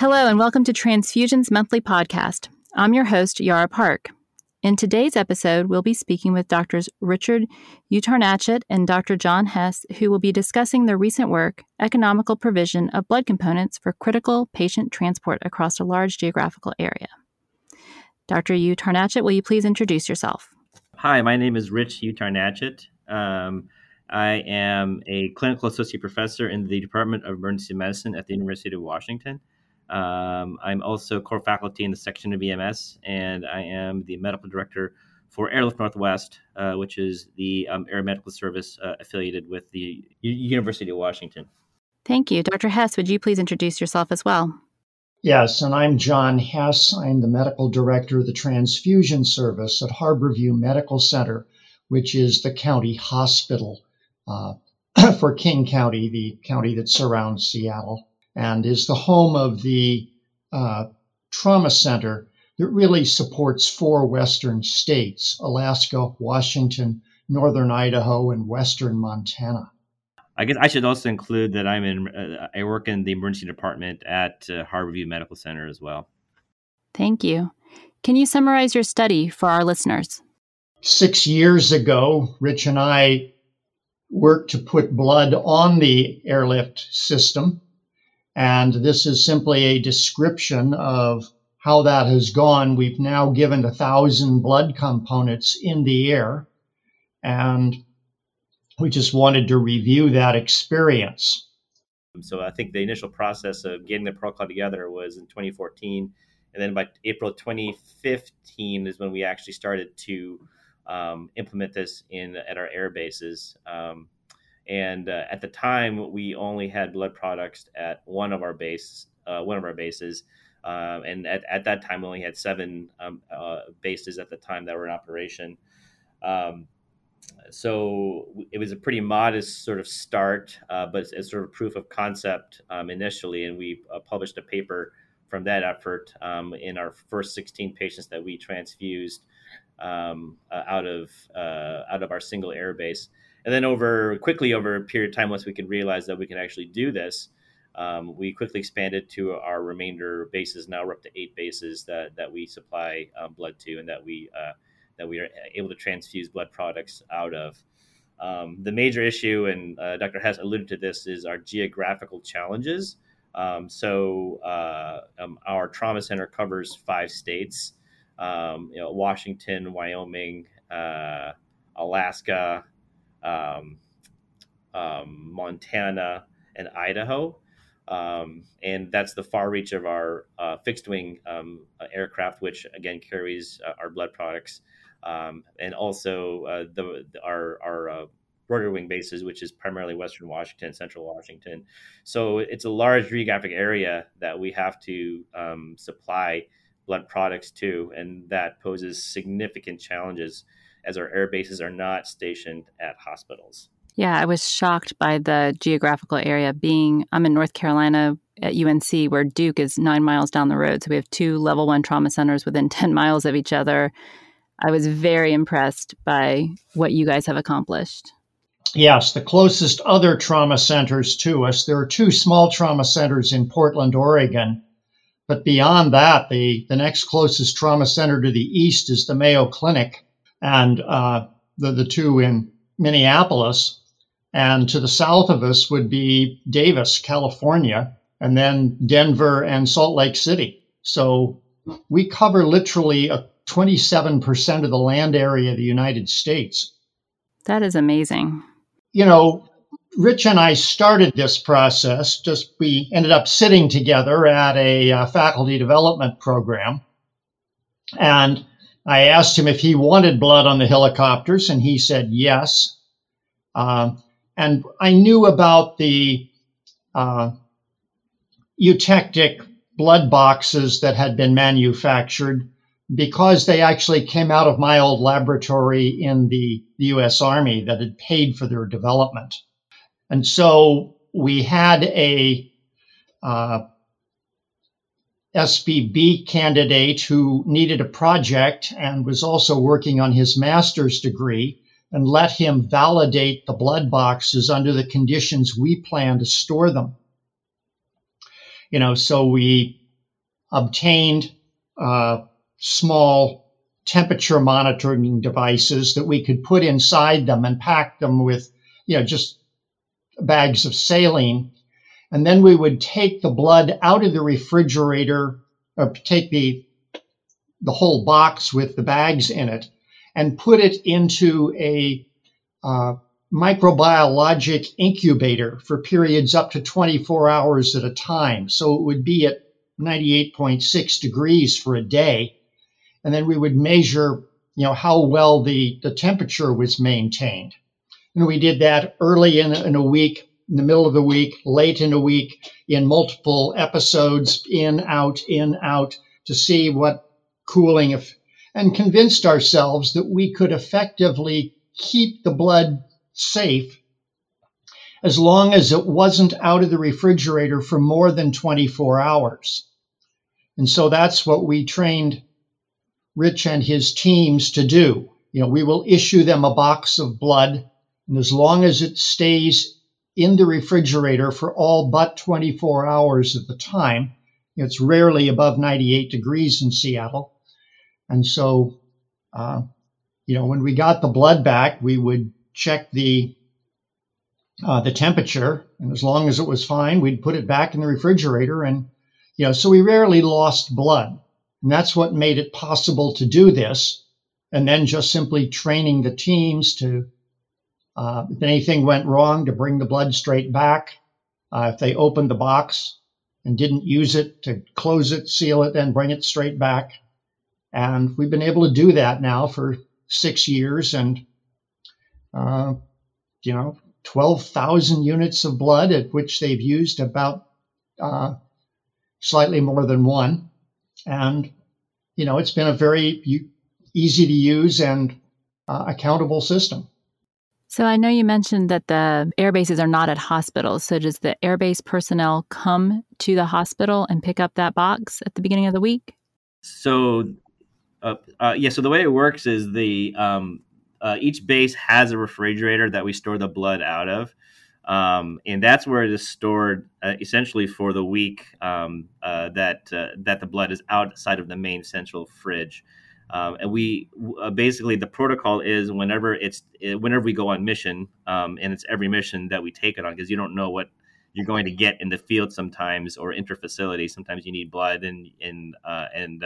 Hello, and welcome to Transfusion's monthly podcast. I'm your host, Yara Park. In today's episode, we'll be speaking with Doctors Richard Utarnachitt and Dr. John Hess, who will be discussing their recent work, Economical Provision of Blood Components for Critical Patient Transport Across a Large Geographical Area. Dr. Utarnachitt, will you please introduce yourself? Hi, my name is Rich Utarnachitt. Um, I am a clinical associate professor in the Department of Emergency Medicine at the University of Washington. Um, I'm also core faculty in the section of EMS, and I am the medical director for Airlift Northwest, uh, which is the um, air medical service uh, affiliated with the U- University of Washington. Thank you. Dr. Hess, would you please introduce yourself as well? Yes, and I'm John Hess. I'm the medical director of the transfusion service at Harborview Medical Center, which is the county hospital uh, for King County, the county that surrounds Seattle and is the home of the uh, trauma center that really supports four Western states Alaska, Washington, Northern Idaho, and Western Montana. I guess I should also include that I'm in. Uh, I work in the emergency department at uh, Harborview Medical Center as well. Thank you. Can you summarize your study for our listeners? Six years ago, Rich and I worked to put blood on the airlift system and this is simply a description of how that has gone. We've now given a thousand blood components in the air, and we just wanted to review that experience. So I think the initial process of getting the protocol together was in 2014, and then by April 2015 is when we actually started to um, implement this in at our air bases. Um, and uh, at the time we only had blood products at one of our base uh, one of our bases. Um, and at, at that time we only had seven um, uh, bases at the time that were in operation. Um, so it was a pretty modest sort of start uh, but it's sort of proof of concept um, initially. And we uh, published a paper from that effort um, in our first 16 patients that we transfused um, out of out of our single air base and then over quickly over a period of time, once we could realize that we can actually do this, um, we quickly expanded to our remainder bases. Now we're up to eight bases that, that we supply um, blood to, and that we uh, that we are able to transfuse blood products out of. Um, the major issue, and uh, Dr. Hess alluded to this, is our geographical challenges. Um, so uh, um, our trauma center covers five states: um, you know, Washington, Wyoming, uh, Alaska, um, um, Montana, and Idaho. Um, and that's the far reach of our uh, fixed wing um, uh, aircraft, which again carries uh, our blood products, um, and also uh, the, our, our uh, rotary wing bases, which is primarily Western Washington, Central Washington. So it's a large geographic area that we have to um, supply blood products to, and that poses significant challenges as our air bases are not stationed at hospitals. Yeah, I was shocked by the geographical area being I'm in North Carolina at UNC where Duke is 9 miles down the road. So we have two level 1 trauma centers within 10 miles of each other. I was very impressed by what you guys have accomplished. Yes, the closest other trauma centers to us, there are two small trauma centers in Portland, Oregon. But beyond that, the, the next closest trauma center to the east is the Mayo Clinic and uh, the, the two in Minneapolis. And to the south of us would be Davis, California, and then Denver and Salt Lake City. So we cover literally a 27% of the land area of the United States. That is amazing. You know, Rich and I started this process, just we ended up sitting together at a uh, faculty development program. And I asked him if he wanted blood on the helicopters, and he said yes. Uh, and I knew about the uh, eutectic blood boxes that had been manufactured because they actually came out of my old laboratory in the, the US Army that had paid for their development. And so we had a uh, SBB candidate who needed a project and was also working on his master's degree and let him validate the blood boxes under the conditions we plan to store them. You know, so we obtained uh, small temperature monitoring devices that we could put inside them and pack them with, you know, just bags of saline. And then we would take the blood out of the refrigerator, or take the the whole box with the bags in it, and put it into a uh, microbiologic incubator for periods up to 24 hours at a time. So it would be at 98.6 degrees for a day. And then we would measure, you know, how well the, the temperature was maintained. And we did that early in, in a week, in the middle of the week, late in a week, in multiple episodes, in, out, in, out, to see what cooling, if, and convinced ourselves that we could effectively keep the blood safe as long as it wasn't out of the refrigerator for more than 24 hours. And so that's what we trained Rich and his teams to do. You know, we will issue them a box of blood, and as long as it stays in the refrigerator for all but 24 hours at the time, it's rarely above 98 degrees in Seattle. And so, uh, you know, when we got the blood back, we would check the uh, the temperature, and as long as it was fine, we'd put it back in the refrigerator, and you know, so we rarely lost blood, and that's what made it possible to do this. And then just simply training the teams to, uh, if anything went wrong, to bring the blood straight back. Uh, if they opened the box and didn't use it, to close it, seal it, then bring it straight back. And we've been able to do that now for six years, and uh, you know, 12,000 units of blood, at which they've used about uh, slightly more than one. And, you know, it's been a very easy to use and uh, accountable system. So I know you mentioned that the air bases are not at hospitals. So does the airbase personnel come to the hospital and pick up that box at the beginning of the week? So, uh, uh, yeah. So the way it works is the um, uh, each base has a refrigerator that we store the blood out of. Um, and that's where it is stored uh, essentially for the week um, uh, that uh, that the blood is outside of the main central fridge. Um, and we uh, basically the protocol is whenever it's uh, whenever we go on mission, um, and it's every mission that we take it on because you don't know what you're going to get in the field sometimes or interfacility. Sometimes you need blood and and and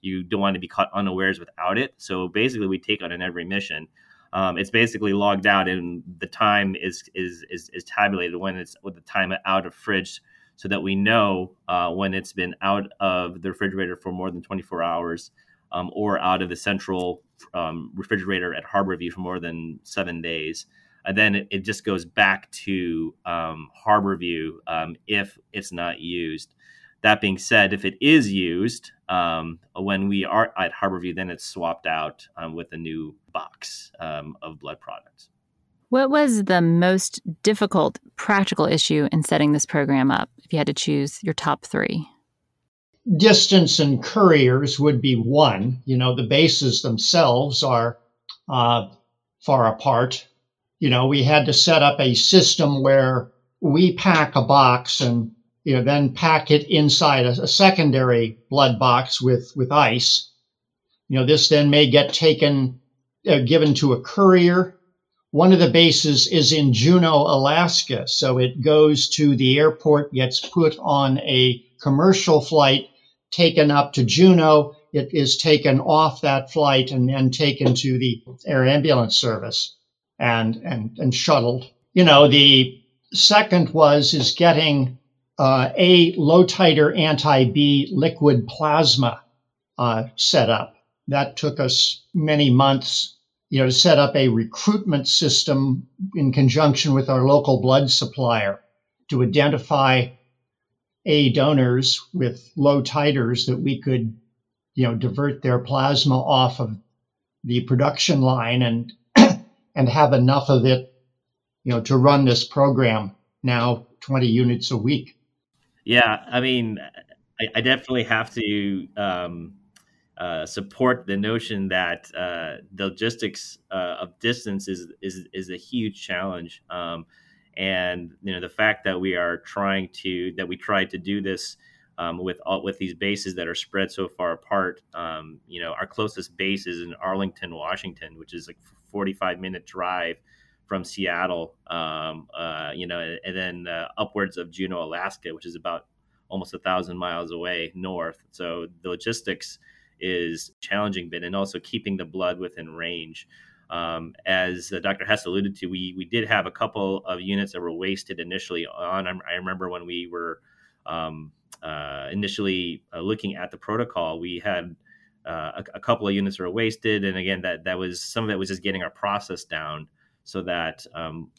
you don't want to be caught unawares without it. So basically, we take on in every mission. Um, it's basically logged out, and the time is is is, is tabulated when it's with the time out of fridge, so that we know uh, when it's been out of the refrigerator for more than 24 hours, um, or out of the central um, refrigerator at Harborview for more than seven days. And then it, it just goes back to um, Harborview um, if it's not used. That being said, if it is used um, when we are at Harborview, then it's swapped out um, with a new box of blood products. What was the most difficult practical issue in setting this program up if you had to choose your top three? Distance and couriers would be one. You know, the bases themselves are uh, far apart. You know, we had to set up a system where we pack a box and you know, then pack it inside a, a secondary blood box with, with ice. You know, this then may get taken, uh, given to a courier. One of the bases is in Juneau, Alaska. So it goes to the airport, gets put on a commercial flight, taken up to Juneau. It is taken off that flight and then taken to the air ambulance service and, and, and shuttled. You know, the second was is getting uh, a low titer anti B liquid plasma uh, set up. That took us many months, you know, to set up a recruitment system in conjunction with our local blood supplier to identify A donors with low titers that we could, you know, divert their plasma off of the production line and and have enough of it, you know, to run this program now 20 units a week. Yeah, I mean, I, I definitely have to um, uh, support the notion that uh, the logistics uh, of distance is is is a huge challenge, um, and you know the fact that we are trying to that we tried to do this um, with all, with these bases that are spread so far apart. Um, you know, our closest base is in Arlington, Washington, which is like 45 minute drive from Seattle. Um, uh, you know, and, then uh, upwards of Juneau, Alaska, which is about almost a thousand miles away north. So the logistics is challenging bit, and also keeping the blood within range. Um, as uh, Dr. Hess alluded to, we we did have a couple of units that were wasted initially on. I remember when we were um, uh, initially uh, looking at the protocol, we had uh, a, a, couple of units that were wasted, and again, that that was some of it was just getting our process down so that um,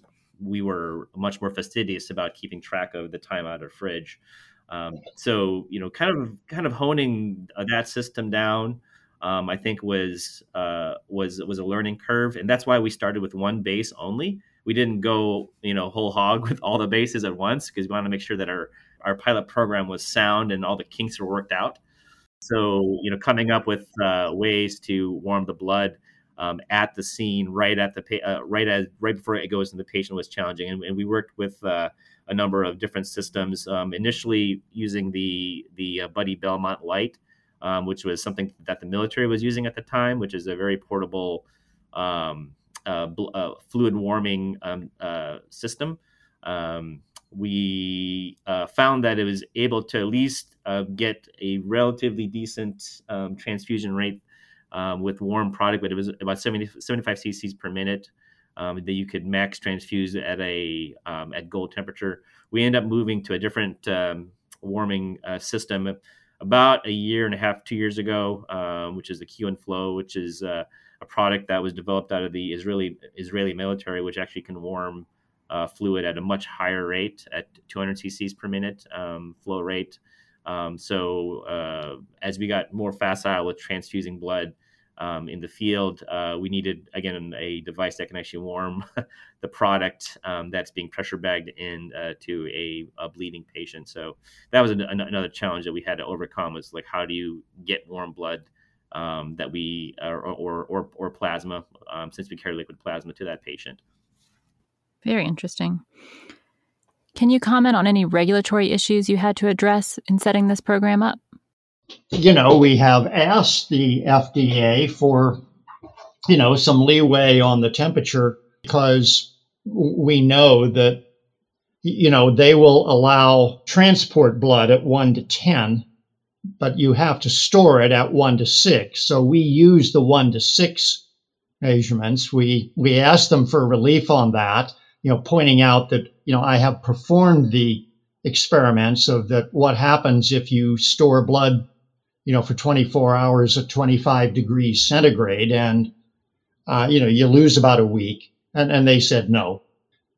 we were much more fastidious about keeping track of the time out of fridge. Um, so you know, kind of kind of honing uh, that system down. Um, I think was uh, was was a learning curve, and that's why we started with one base only. We didn't go you know whole hog with all the bases at once because we wanted to make sure that our our pilot program was sound and all the kinks were worked out. So, you know, coming up with uh, ways to warm the blood um, at the scene, right at the uh, right as right before it goes to the patient was challenging, and, and we worked with uh, a number of different systems. Um, initially, using the the uh, Buddy Belmont Light, um, which was something that the military was using at the time, which is a very portable um, uh, bl- uh, fluid warming um, system. Um, we uh, found that it was able to at least uh, get a relatively decent um, transfusion rate um, with warm product, but it was about 70, 75 cc's per minute um, that you could max transfuse at a um, at goal temperature. We end up moving to a different um, warming uh, system about a year and a half, two years ago, um, which is the QinFlow, which is uh, a product that was developed out of the Israeli Israeli military, which actually can warm uh, fluid at a much higher rate at 200 cc's per minute um, flow rate. Um, so uh, as we got more facile with transfusing blood um, in the field, uh, we needed again a device that can actually warm the product um, that's being pressure bagged in uh, to a, a, bleeding patient. So that was an, another challenge that we had to overcome was like how do you get warm blood um, that we or, or, or, or plasma um, since we carry liquid plasma to that patient. Very interesting. Can you comment on any regulatory issues you had to address in setting this program up? You know, we have asked the FDA for, you know, some leeway on the temperature because we know that, you know, they will allow transport blood at 1 to 10, but you have to store it at 1 to 6. So we use the 1 to 6 measurements. We, we asked them for relief on that you know, pointing out that, you know, I have performed the experiments of that what happens if you store blood, you know, for 24 hours at 25 degrees centigrade and, uh, you know, you lose about a week. And, and they said no.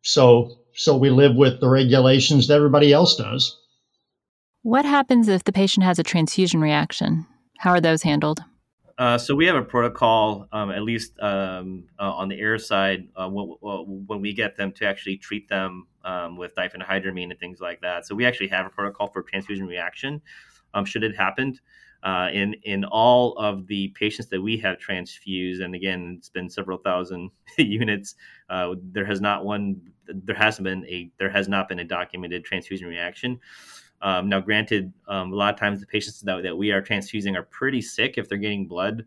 So, so we live with the regulations that everybody else does. What happens if the patient has a transfusion reaction? How are those handled? Uh, so we have a protocol, um, at least um, uh, on the air side, uh, when, when, we get them to actually treat them um, with diphenhydramine and things like that. So we actually have a protocol for transfusion reaction, um, should it happen. Uh, in in all of the patients that we have transfused, and again, it's been several thousand units. Uh, there has not one, there hasn't been a, there has not been a documented transfusion reaction. Um, now, granted, um, a lot of times the patients that, that we are transfusing are pretty sick if they're getting blood,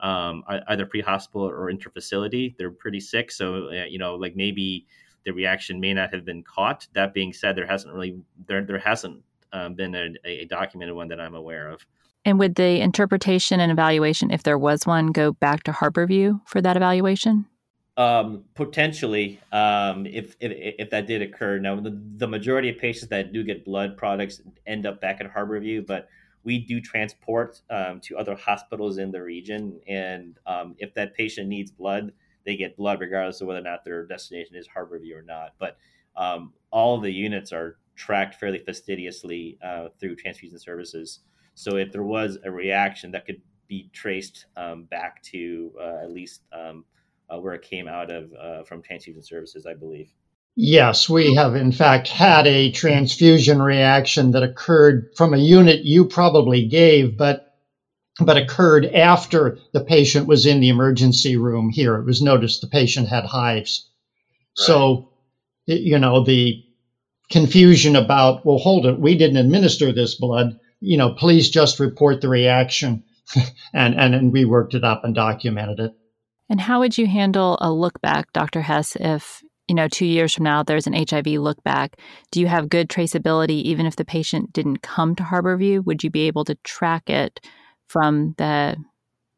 um, either pre-hospital or interfacility. They're pretty sick, so uh, you know, like maybe the reaction may not have been caught. That being said, there hasn't really there there hasn't um, been a, a documented one that I'm aware of. And would the interpretation and evaluation, if there was one, go back to Harborview for that evaluation? Um, potentially, um, if, if, if that did occur. Now, the, the majority of patients that do get blood products end up back at Harborview, but we do transport um, to other hospitals in the region, and um, if that patient needs blood, they get blood regardless of whether or not their destination is Harborview or not. But um, all the units are tracked fairly fastidiously uh, through transfusion services. So if there was a reaction that could be traced um, back to uh, at least um, uh, where it came out of uh, from transfusion services, I believe. Yes, we have in fact had a transfusion reaction that occurred from a unit you probably gave, but but occurred after the patient was in the emergency room here. It was noticed the patient had hives. Right. So, you know, the confusion about, well, hold it, we didn't administer this blood, you know, please just report the reaction. and, and, and we worked it up and documented it. And how would you handle a look back, Dr. Hess, if, you know, two years from now there's an HIV look back? Do you have good traceability even if the patient didn't come to Harborview? Would you be able to track it from the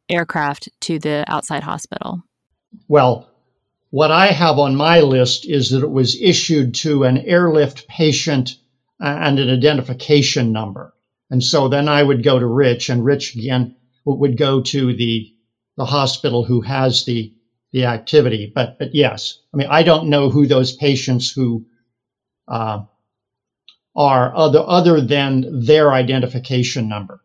aircraft to the outside hospital? Well, what I have on my list is that it was issued to an airlift patient uh, and an identification number. And so then I would go to Rich, and Rich again would go to the the hospital who has the the activity. But but yes, I mean I don't know who those patients who uh, are other other than their identification number,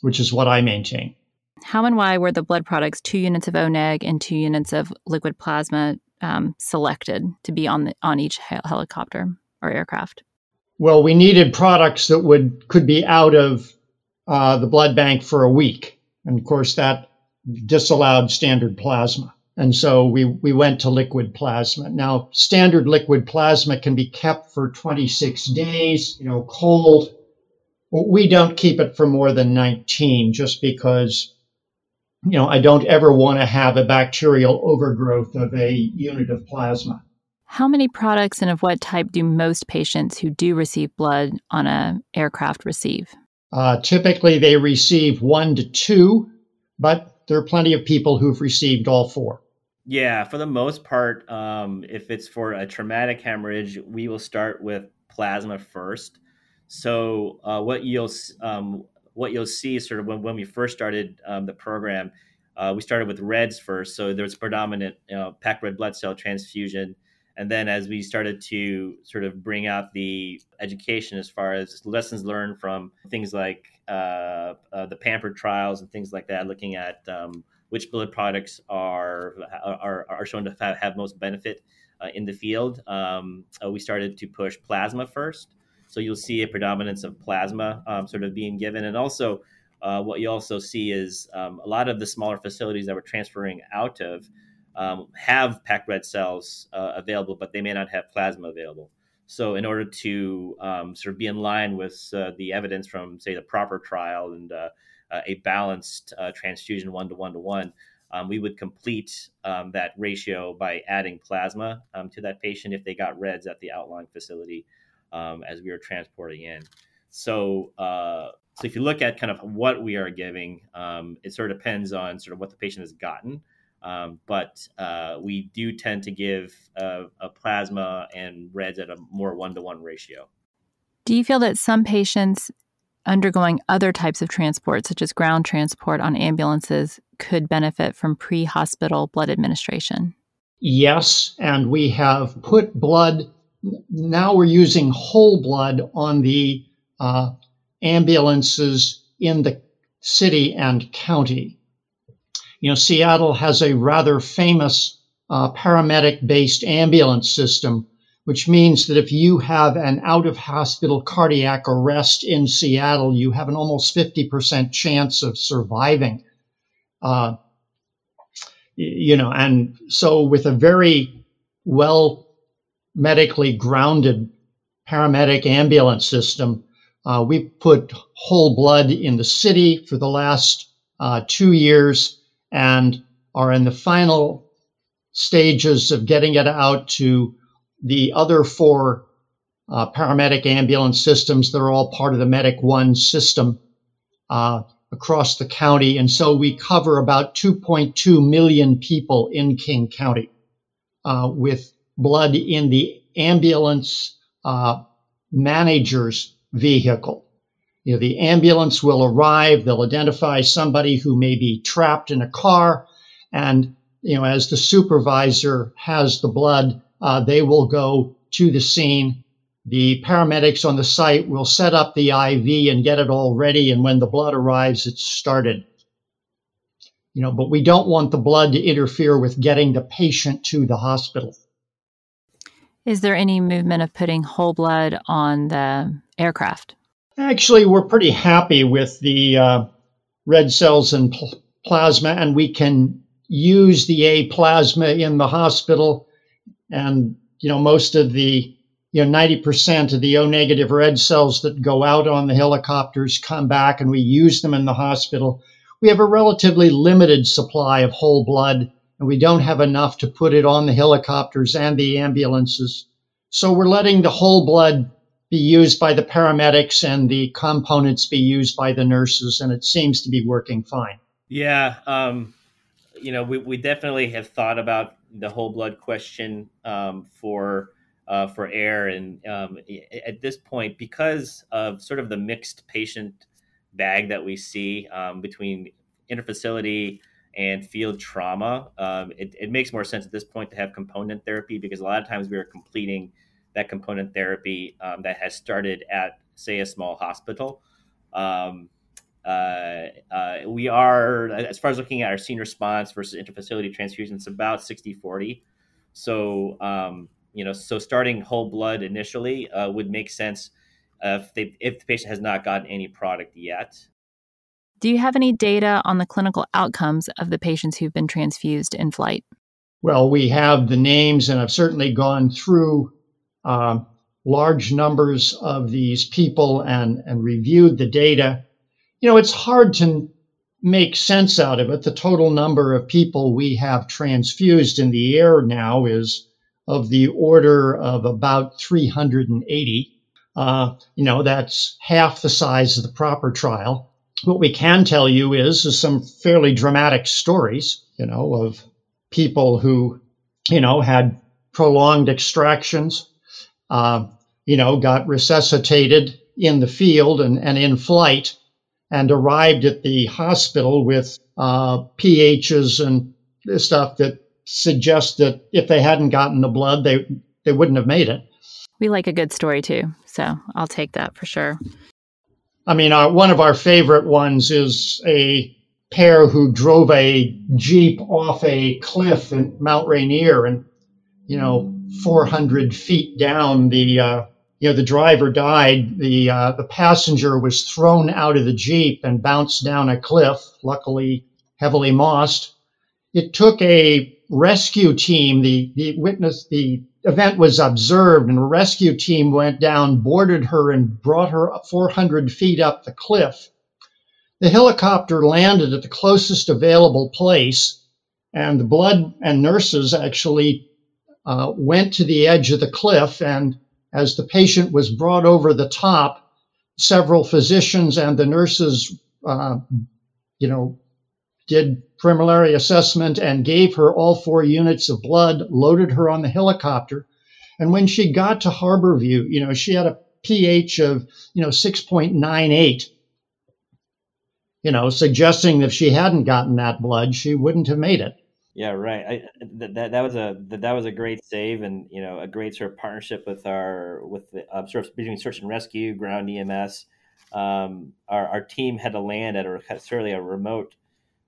which is what I maintain. How and why were the blood products two units of ONEG and two units of liquid plasma um, selected to be on the on each helicopter or aircraft? Well, we needed products that would could be out of uh, the blood bank for a week, and of course that disallowed standard plasma. And so we, we went to liquid plasma. Now, standard liquid plasma can be kept for 26 days, you know, cold. We don't keep it for more than 19 just because, you know, I don't ever want to have a bacterial overgrowth of a unit of plasma. How many products and of what type do most patients who do receive blood on an aircraft receive? Uh, typically, they receive one to two, but there are plenty of people who've received all four. Yeah, for the most part, um, if it's for a traumatic hemorrhage, we will start with plasma first. So uh, what you'll um, what you'll see sort of when, when we first started um, the program, uh, we started with reds first. So there was predominant you know, packed red blood cell transfusion and then as we started to sort of bring out the education as far as lessons learned from things like uh, uh, the PAMPer trials and things like that looking at um, which blood products are are, are shown to have, have most benefit uh, in the field um, uh, we started to push plasma first. So you'll see a predominance of plasma um, sort of being given. And also uh, what you also see is um, a lot of the smaller facilities that we're transferring out of um, have packed red cells uh, available, but they may not have plasma available. So, in order to um, sort of be in line with uh, the evidence from, say, the PROPPR trial and uh, uh a balanced uh, transfusion one to one to one, um, we would complete um, that ratio by adding plasma um, to that patient if they got reds at the outlying facility um, as we were transporting in. So, uh, so if you look at kind of what we are giving, it sort of depends on sort of what the patient has gotten. Um, but uh, we do tend to give a, a plasma and reds at a more one to one ratio. Do you feel that some patients undergoing other types of transport, such as ground transport on ambulances, could benefit from pre hospital blood administration? Yes, and we have put blood, now we're using whole blood on the uh, ambulances in the city and county. You know, Seattle has a rather famous uh, paramedic based ambulance system, which means that if you have an out of hospital cardiac arrest in Seattle, you have an almost 50% chance of surviving. Uh, you know, and so with a very well medically grounded paramedic ambulance system, uh, we put whole blood in the city for the last uh, two years and are in the final stages of getting it out to the other four uh, paramedic ambulance systems that are all part of the Medic One system uh, across the county. And so we cover about 2.2 million people in King County uh, with blood in the ambulance uh, manager's vehicle. You know, the ambulance will arrive, they'll identify somebody who may be trapped in a car, and you know, as the supervisor has the blood, uh, they will go to the scene. The paramedics on the site will set up the IV and get it all ready, and when the blood arrives, it's started. You know, but we don't want the blood to interfere with getting the patient to the hospital. Is there any movement of putting whole blood on the aircraft? Actually, we're pretty happy with the uh, red cells and pl- plasma, and we can use the A plasma in the hospital. And, you know, most of the you know, 90% of the O negative red cells that go out on the helicopters come back and we use them in the hospital. We have a relatively limited supply of whole blood and we don't have enough to put it on the helicopters and the ambulances. So we're letting the whole blood be used by the paramedics and the components be used by the nurses, and it seems to be working fine. Yeah, um, you know, we, we definitely have thought about the whole blood question um, for uh, for air, and um, at this point, because of sort of the mixed patient bag that we see um, between interfacility and field trauma, um, it, it makes more sense at this point to have component therapy because a lot of times we are completing that component therapy um, that has started at, say, a small hospital. Um, uh, uh, we are, as far as looking at our scene response versus interfacility transfusion, it's about 60 40. So, um, you know, so starting whole blood initially uh, would make sense if, they, if the patient has not gotten any product yet. Do you have any data on the clinical outcomes of the patients who've been transfused in flight? Well, we have the names, and I've certainly gone through uh, large numbers of these people and, and reviewed the data. You know, it's hard to make sense out of it. The total number of people we have transfused in the air now is of the order of about 380. Uh, you know, that's half the size of the PROPPR trial. What we can tell you is, is some fairly dramatic stories, you know, of people who, you know, had prolonged extractions, uh, you know, got resuscitated in the field and, and in flight and arrived at the hospital with uh, pHs and stuff that suggests that if they hadn't gotten the blood, they, they wouldn't have made it. We like a good story too, so I'll take that for sure. I mean, uh, one of our favorite ones is a pair who drove a Jeep off a cliff in Mount Rainier and, you know, 400 feet down, the uh, you know the driver died. The uh, the passenger was thrown out of the jeep and bounced down a cliff. Luckily, heavily mossed. It took a rescue team. The the witness the event was observed, and a rescue team went down, boarded her, and brought her 400 feet up the cliff. The helicopter landed at the closest available place, and the blood and nurses actually uh, went to the edge of the cliff, and as the patient was brought over the top, several physicians and the nurses, uh, you know, did preliminary assessment and gave her all four units of blood, loaded her on the helicopter. And when she got to Harborview, you know, she had a pH of, you know, 6.98, you know, suggesting that if she hadn't gotten that blood, she wouldn't have made it. Yeah, right. I, that, that was a that, that was a great save, and you know a great sort of partnership with our with the uh, sort of between search and rescue, ground EMS. Um, our our team had to land at a certainly a remote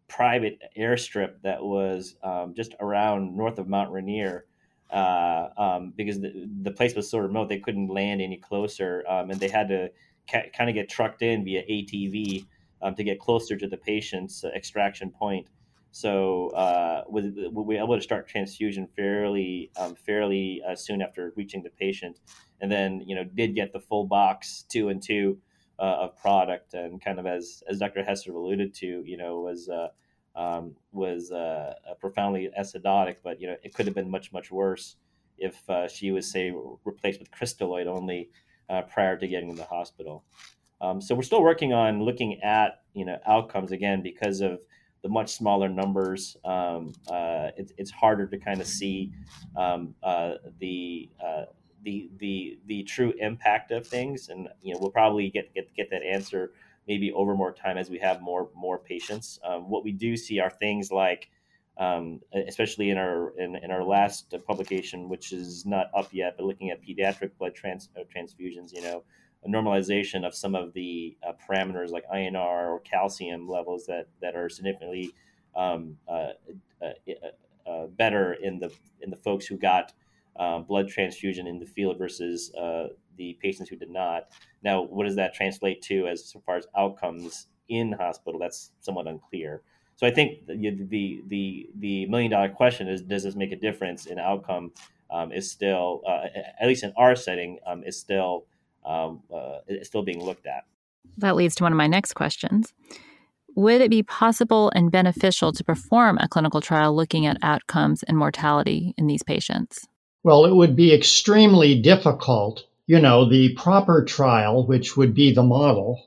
private airstrip that was um, just around north of Mount Rainier. Uh, um, because the, the place was so remote, they couldn't land any closer, um, and they had to ca- kind of get trucked in via ATV um, to get closer to the patient's extraction point. So uh, we were able to start transfusion fairly um, fairly uh, soon after reaching the patient, and then you know did get the full box two and two uh, of product, and kind of as as Dr. Hester alluded to, you know was uh, um, was uh, profoundly acidotic, but you know it could have been much much worse if uh, she was say replaced with crystalloid only prior to getting in the hospital. Um, so we're still working on looking at you know outcomes again because of the much smaller numbers, um, uh, it, it's harder to kind of see um, uh, the uh, the the the true impact of things, and you know we'll probably get get get that answer maybe over more time as we have more more patients. Um, what we do see are things like, um, especially in our in, in our last publication, which is not up yet, but looking at pediatric blood trans, uh, transfusions, you know a normalization of some of the uh, parameters like INR or calcium levels that that are significantly um, uh, uh, uh, uh better in the in the folks who got um, blood transfusion in the field versus uh, the patients who did not. Now, what does that translate to as far as outcomes in hospital? That's somewhat unclear. So I think the the the, the million dollar question is: Does this make a difference in outcome um, is still, at least in our setting, um, is still um, uh, is still being looked at. That leads to one of my next questions. Would it be possible and beneficial to perform a clinical trial looking at outcomes and mortality in these patients? Well, it would be extremely difficult. You know, the PROPPR trial, which would be the model,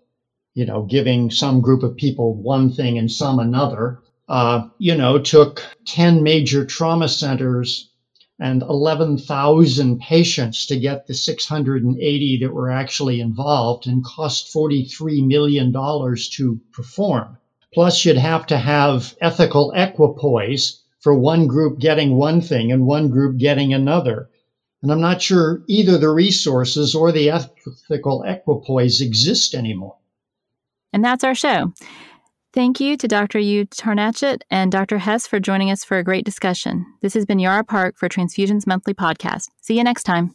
you know, giving some group of people one thing and some another, uh, you know, took 10 major trauma centers and 11,000 patients to get the 680 that were actually involved and cost $43 million to perform. Plus, you'd have to have ethical equipoise for one group getting one thing and one group getting another. And I'm not sure either the resources or the ethical equipoise exist anymore. And that's our show. Thank you to Dr. Utarnachitt and Dr. Hess for joining us for a great discussion. This has been Yara Park for Transfusions Monthly Podcast. See you next time.